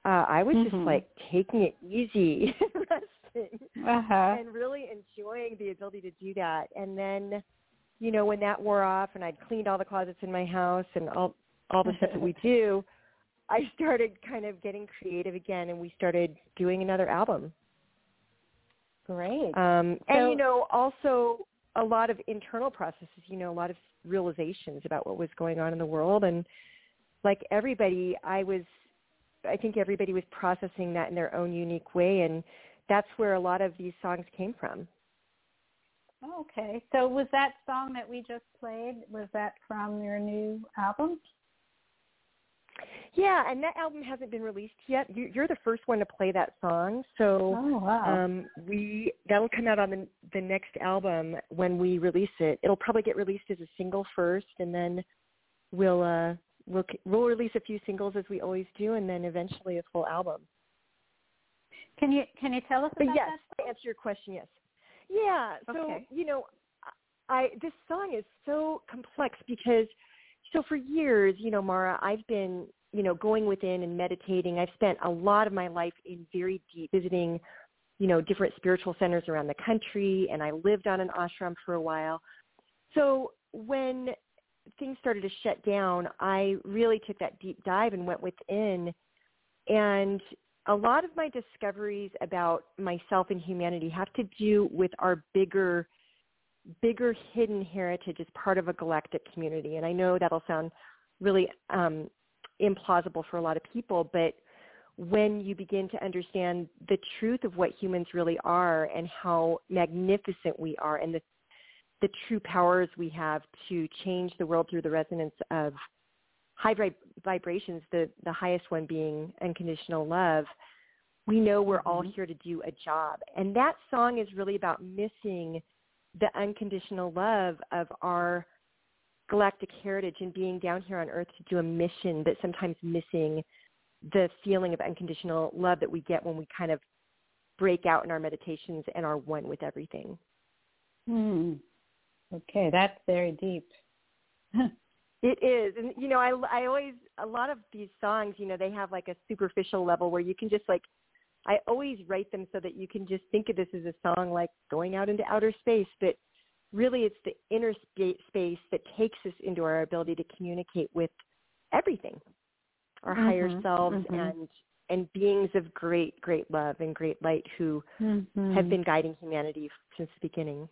Speaker 8: uh, I was just
Speaker 2: Mhm.
Speaker 8: like taking it easy, [LAUGHS] resting,
Speaker 2: Uh-huh.
Speaker 8: and really enjoying the ability to do that. And then, you know, when that wore off and I'd cleaned all the closets in my house and all all the stuff that we [LAUGHS] do, I started kind of getting creative again, and we started doing another album.
Speaker 2: Great.
Speaker 8: Um, and
Speaker 2: So-
Speaker 8: you know, also a lot of internal processes. You know, a lot of realizations about what was going on in the world, and like everybody, I was, I think everybody was processing that in their own unique way, and that's where a lot of these songs came from.
Speaker 2: Okay. So was that song that we just played, was that from your new album?
Speaker 8: Yeah, and that album hasn't been released yet. You, you're the first one to play that song, so
Speaker 2: Oh, wow.
Speaker 8: um, we that'll come out on the the next album when we release it. It'll probably get released as a single first, and then we'll uh, we'll we'll release a few singles as we always do, and then eventually a full album.
Speaker 2: Can you can you tell us about
Speaker 8: yes,
Speaker 2: that?
Speaker 8: to answer your question, yes. Yeah. So
Speaker 2: Okay.
Speaker 8: you know, I this song is so complex because so for years, you know, Mara, I've been you know going within and meditating. I've spent a lot of my life in very deep visiting, you know, different spiritual centers around the country, and I lived on an ashram for a while. So when things started to shut down, I really took that deep dive and went within and a lot of my discoveries about myself and humanity have to do with our bigger bigger hidden heritage as part of a galactic community and i know that'll sound really um, implausible for a lot of people but when you begin to understand the truth of what humans really are and how magnificent we are and the the true powers we have to change the world through the resonance of high vib- vibrations, the, the highest one being unconditional love, we know we're all
Speaker 2: Mm-hmm.
Speaker 8: here to do a job. And that song is really about missing the unconditional love of our galactic heritage and being down here on earth to do a mission, but sometimes missing the feeling of unconditional love that we get when we kind of break out in our meditations and are one with everything.
Speaker 2: Hmm. Okay, that's very deep. [LAUGHS]
Speaker 8: It is, and you know, I I always a lot of these songs, you know, they have like a superficial level where you can just like, I always write them so that you can just think of this as a song like going out into outer space, but really it's the inner space that takes us into our ability to communicate with everything, our higher
Speaker 2: Mhm,
Speaker 8: selves
Speaker 2: mhm.
Speaker 8: and and beings of great great love and great light who
Speaker 2: Mhm.
Speaker 8: have been guiding humanity since the beginning.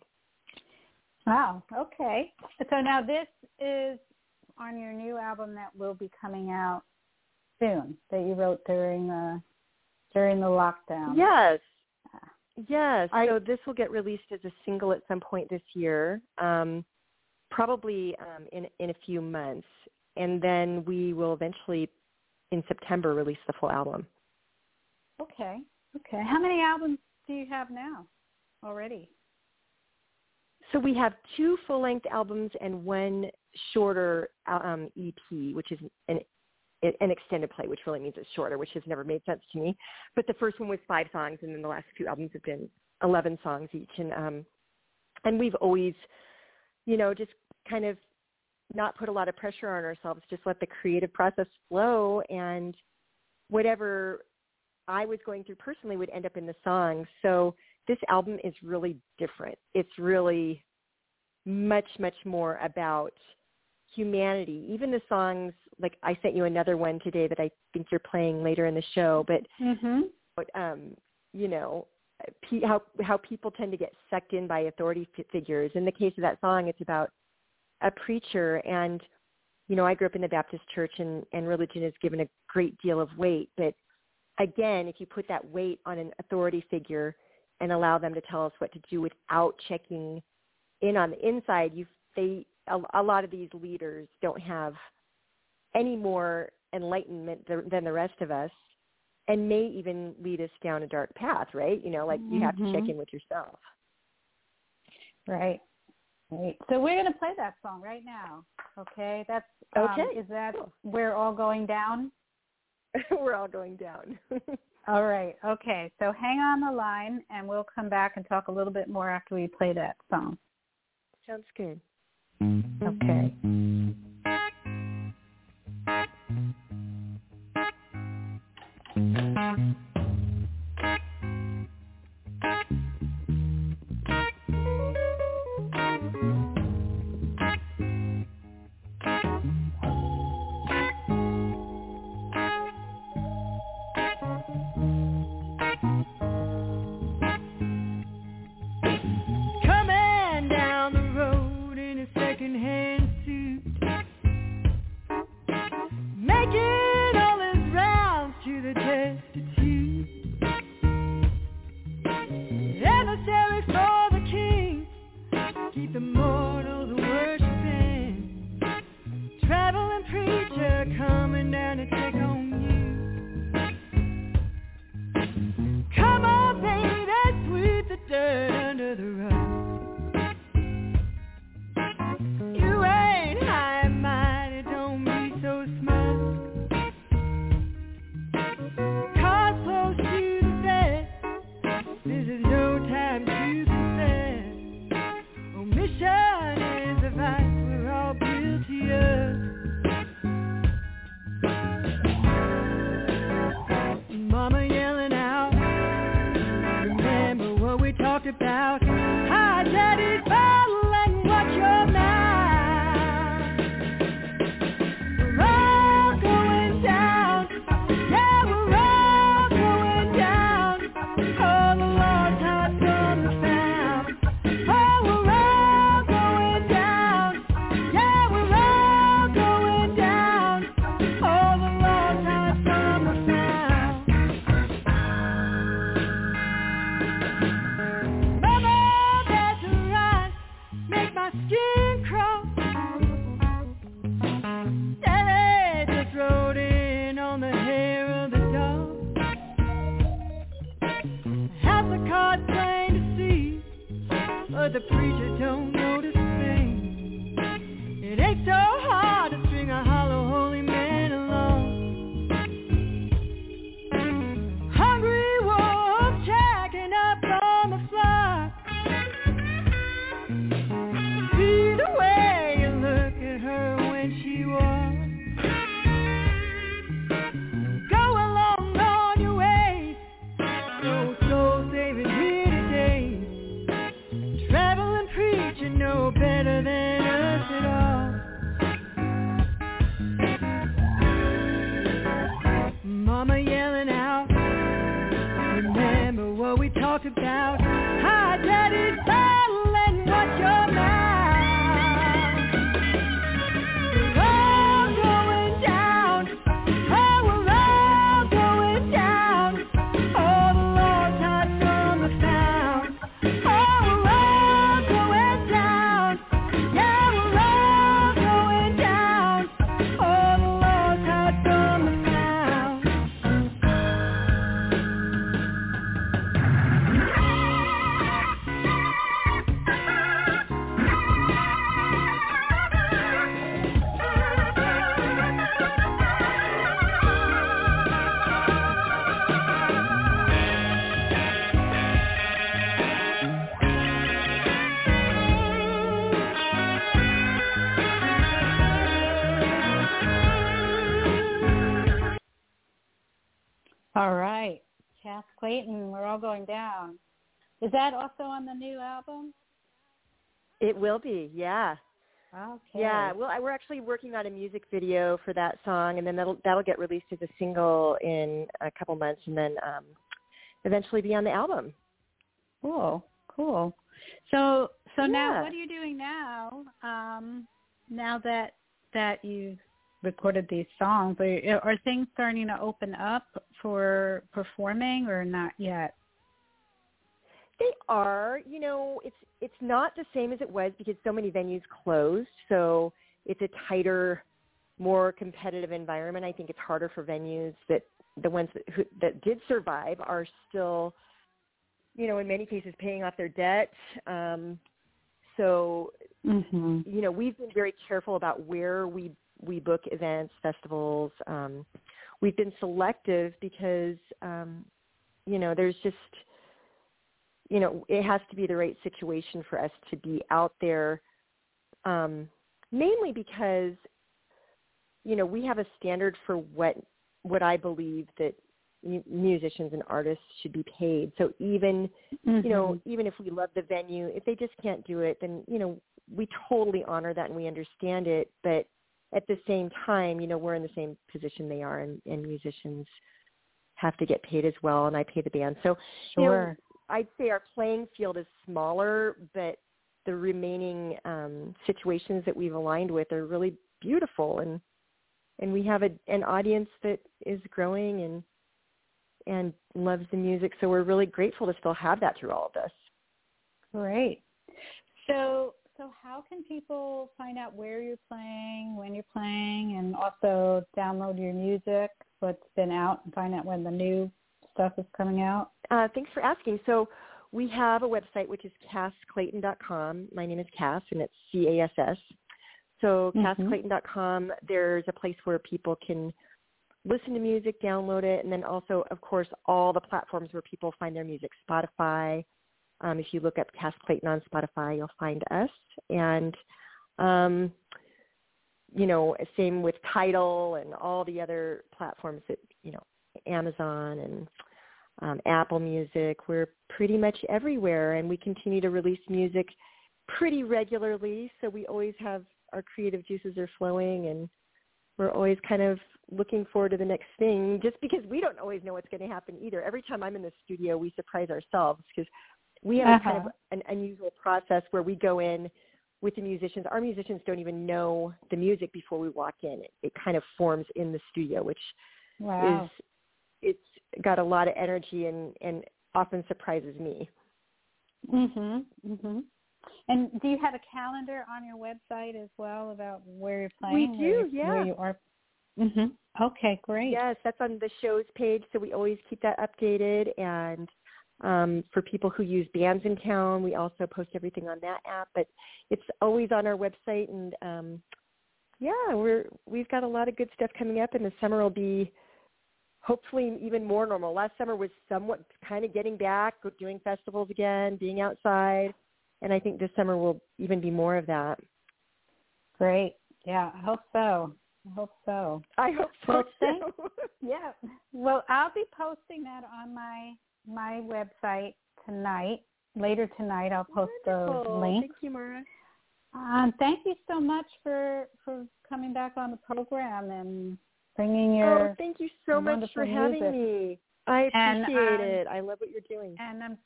Speaker 2: Wow. Okay. So now this is on your new album that will be coming out soon that you wrote during the during the lockdown.
Speaker 8: Yes. Yes.
Speaker 2: I-
Speaker 8: so this will get released as a single at some point this year, um, probably um, in in a few months, and then we will eventually in September release the full album.
Speaker 2: Okay. Okay. How many albums do you have now already?
Speaker 8: So we have two full-length albums and one shorter um, EP, which is an an extended play, which really means it's shorter, which has never made sense to me. But the first one was five songs, and then the last few albums have been eleven songs each. And um, and we've always, you know, just kind of not put a lot of pressure on ourselves. Just let the creative process flow, and whatever I was going through personally would end up in the songs. So this album is really different. It's really much, much more about humanity. Even the songs, like I sent you another one today that I think you're playing later in the show, but
Speaker 2: Mm-hmm.
Speaker 8: but, um, you know, how how people tend to get sucked in by authority figures. In the case of that song, it's about a preacher, and you know, I grew up in the Baptist church, and and religion is given a great deal of weight. But again, if you put that weight on an authority figure and allow them to tell us what to do without checking in on the inside, you they a, a lot of these leaders don't have any more enlightenment th- than the rest of us and may even lead us down a dark path, right? You know, like you have to check
Speaker 2: Mhm.
Speaker 8: in with yourself.
Speaker 2: Right. Right. So we're going to play that song right now. Okay. That's um,
Speaker 8: Okay,
Speaker 2: Is that
Speaker 8: cool.
Speaker 2: we're all going down? [LAUGHS]
Speaker 8: We're all going down. [LAUGHS]
Speaker 2: All right. Okay. So hang on the line, and we'll come back and talk a little bit more after we play that song.
Speaker 8: Sounds good.
Speaker 2: Okay.
Speaker 7: Coming
Speaker 2: Is that also on the new album?
Speaker 8: It will be, yeah.
Speaker 2: Okay.
Speaker 8: Yeah, well, I, we're actually working on a music video for that song, and then that'll that'll get released as a single in a couple months, and then um, eventually be on the album.
Speaker 2: Cool. Cool. So so now
Speaker 8: Yeah.
Speaker 2: what are you doing now? Um now that that you've recorded these songs, are, are things starting to open up for performing or not yet?
Speaker 8: They are, you know, it's it's not the same as it was because so many venues closed, so it's a tighter, more competitive environment. I think it's harder for venues that the ones that who, that did survive are still, you know, in many cases paying off their debt. Um, so
Speaker 2: Mm-hmm.
Speaker 8: you know, we've been very careful about where we we book events, festivals. Um, we've been selective because um, you know there's just you know it has to be the right situation for us to be out there. Um, mainly because you know we have a standard for what what I believe that mu- musicians and artists should be paid. So even you know, even if we love the venue, if they just can't do it, then, you know, we totally honor that and we understand it. But at the same time, you know, we're in the same position they are and, and musicians have to get paid as well and I pay the band. So you know,
Speaker 2: Sure.
Speaker 8: I'd say our playing field is smaller, but the remaining um, situations that we've aligned with are really beautiful and and we have a, an audience that is growing and and loves the music. So we're really grateful to still have that through all of this.
Speaker 2: Great. So so how can people find out where you're playing, when you're playing, and also download your music, what's been out, and find out when the new stuff is coming out?
Speaker 8: Uh, thanks for asking. So we have a website which is cassclayton.com. My name is Cass, and it's C-A-S-S. So
Speaker 2: Mhm.
Speaker 8: cassclayton.com, there's a place where people can listen to music, download it, and then also, of course, all the platforms where people find their music. Spotify. Um, if you look up Cass Clayton on Spotify, you'll find us. And, um, you know, same with Tidal and all the other platforms that, you know, Amazon and um, Apple Music. We're pretty much everywhere, and we continue to release music pretty regularly. So we always have our creative juices are flowing, and we're always kind of looking forward to the next thing. Just because we don't always know what's going to happen either. Every time I'm in the studio, we surprise ourselves because we have kind
Speaker 2: Uh-huh.
Speaker 8: of an unusual process where we go in with the musicians. Our musicians don't even know the music before we walk in. It, it kind of forms in the studio, which
Speaker 2: Wow.
Speaker 8: is it's got a lot of energy and and often surprises me.
Speaker 2: Mhm. Mhm. And do you have a calendar on your website as well about where you're playing?
Speaker 8: We do,
Speaker 2: where,
Speaker 8: yeah.
Speaker 2: Where you are. Mhm. Okay, great.
Speaker 8: Yes, that's on the shows page, so we always keep that updated. And Um, for people who use Bandsintown, we also post everything on that app, but it's always on our website. And um, yeah, we're we've got a lot of good stuff coming up, and the summer will be hopefully even more normal. Last summer was somewhat kind of getting back, doing festivals again, being outside, and I think this summer will even be more of that.
Speaker 2: Great. Yeah, I hope so. I hope so.
Speaker 8: I hope so.
Speaker 2: Well, thank, [LAUGHS] yeah. Well, I'll be posting that on my my website tonight. Later tonight, I'll post
Speaker 8: Wonderful.
Speaker 2: the link.
Speaker 8: Thank you, Mara.
Speaker 2: Um, thank you so much for for coming back on the program and bringing your.
Speaker 8: Oh, thank you so much for having
Speaker 2: music.
Speaker 8: me. I
Speaker 2: And,
Speaker 8: appreciate
Speaker 2: um,
Speaker 8: it. I love what you're doing.
Speaker 2: And I'm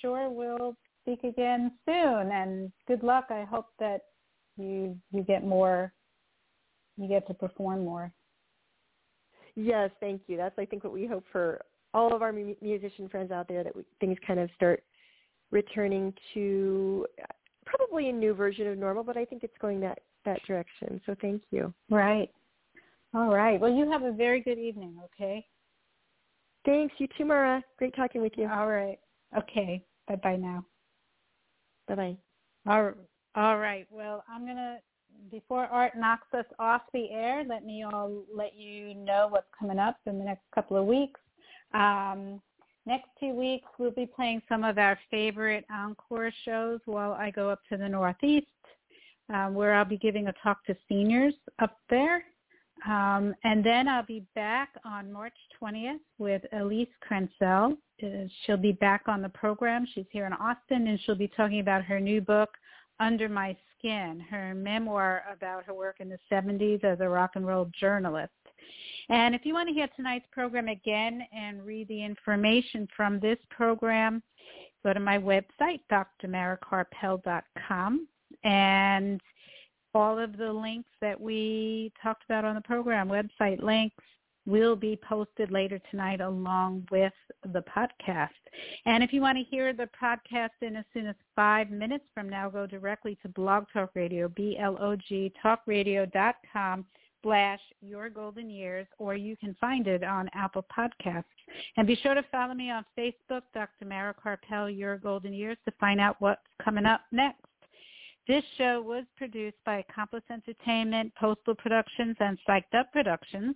Speaker 2: sure we'll speak again soon. And good luck. I hope that you you get more. You get to perform more.
Speaker 8: Yes, thank you. That's I think what we hope for all of our musician friends out there that we, things kind of start returning to probably a new version of normal, but I think it's going that that direction. So thank you.
Speaker 2: Right. All right. Well, you have a very good evening. Okay.
Speaker 8: Thanks. You too, Mara. Great talking with you.
Speaker 2: All right. Okay. Bye bye now.
Speaker 8: Bye bye.
Speaker 2: All, all right. Well, I'm going to, before Art knocks us off the air, let me all let you know what's coming up in the next couple of weeks. Um, next two weeks, we'll be playing some of our favorite encore shows while I go up to the Northeast, um, where I'll be giving a talk to seniors up there. Um, and then I'll be back on March 20th with Elise Krentzel. Uh, she'll be back on the program. She's here in Austin, and she'll be talking about her new book, Under My Skin, her memoir about her work in the 70s as a rock and roll journalist. And if you want to hear tonight's program again and read the information from this program, go to my website, drmarakarpel.com, and all of the links that we talked about on the program, website links, will be posted later tonight along with the podcast. And if you want to hear the podcast in as soon as five minutes from now, go directly to Blog Talk Radio, B-L-O-G, talkradio.com slash your golden years, or you can find it on Apple Podcasts. And be sure to follow me on Facebook, Dr. Mara Karpel, Your Golden Years, to find out what's coming up next. This show was produced by Accomplice Entertainment, Postal Productions, and Psyched Up Productions,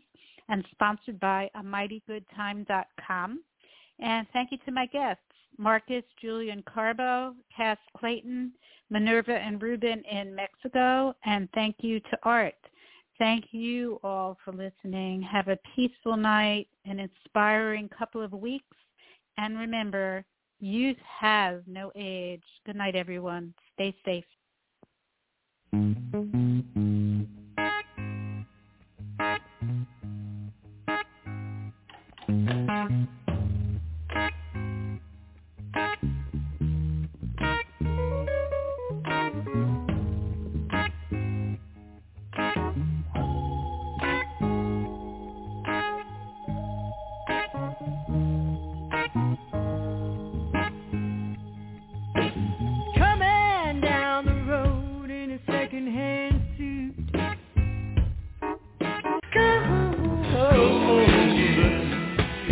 Speaker 2: and sponsored by amightygoodtime.com. And thank you to my guests, Marcus Julian Carbo, Cass Clayton, Minerva and Ruben in Mexico, and thank you to Art. Thank you all for listening. Have a peaceful night, an inspiring couple of weeks, and remember, youth has no age. Good night, everyone. Stay safe.
Speaker 7: Coming down the road in a second-hand suit.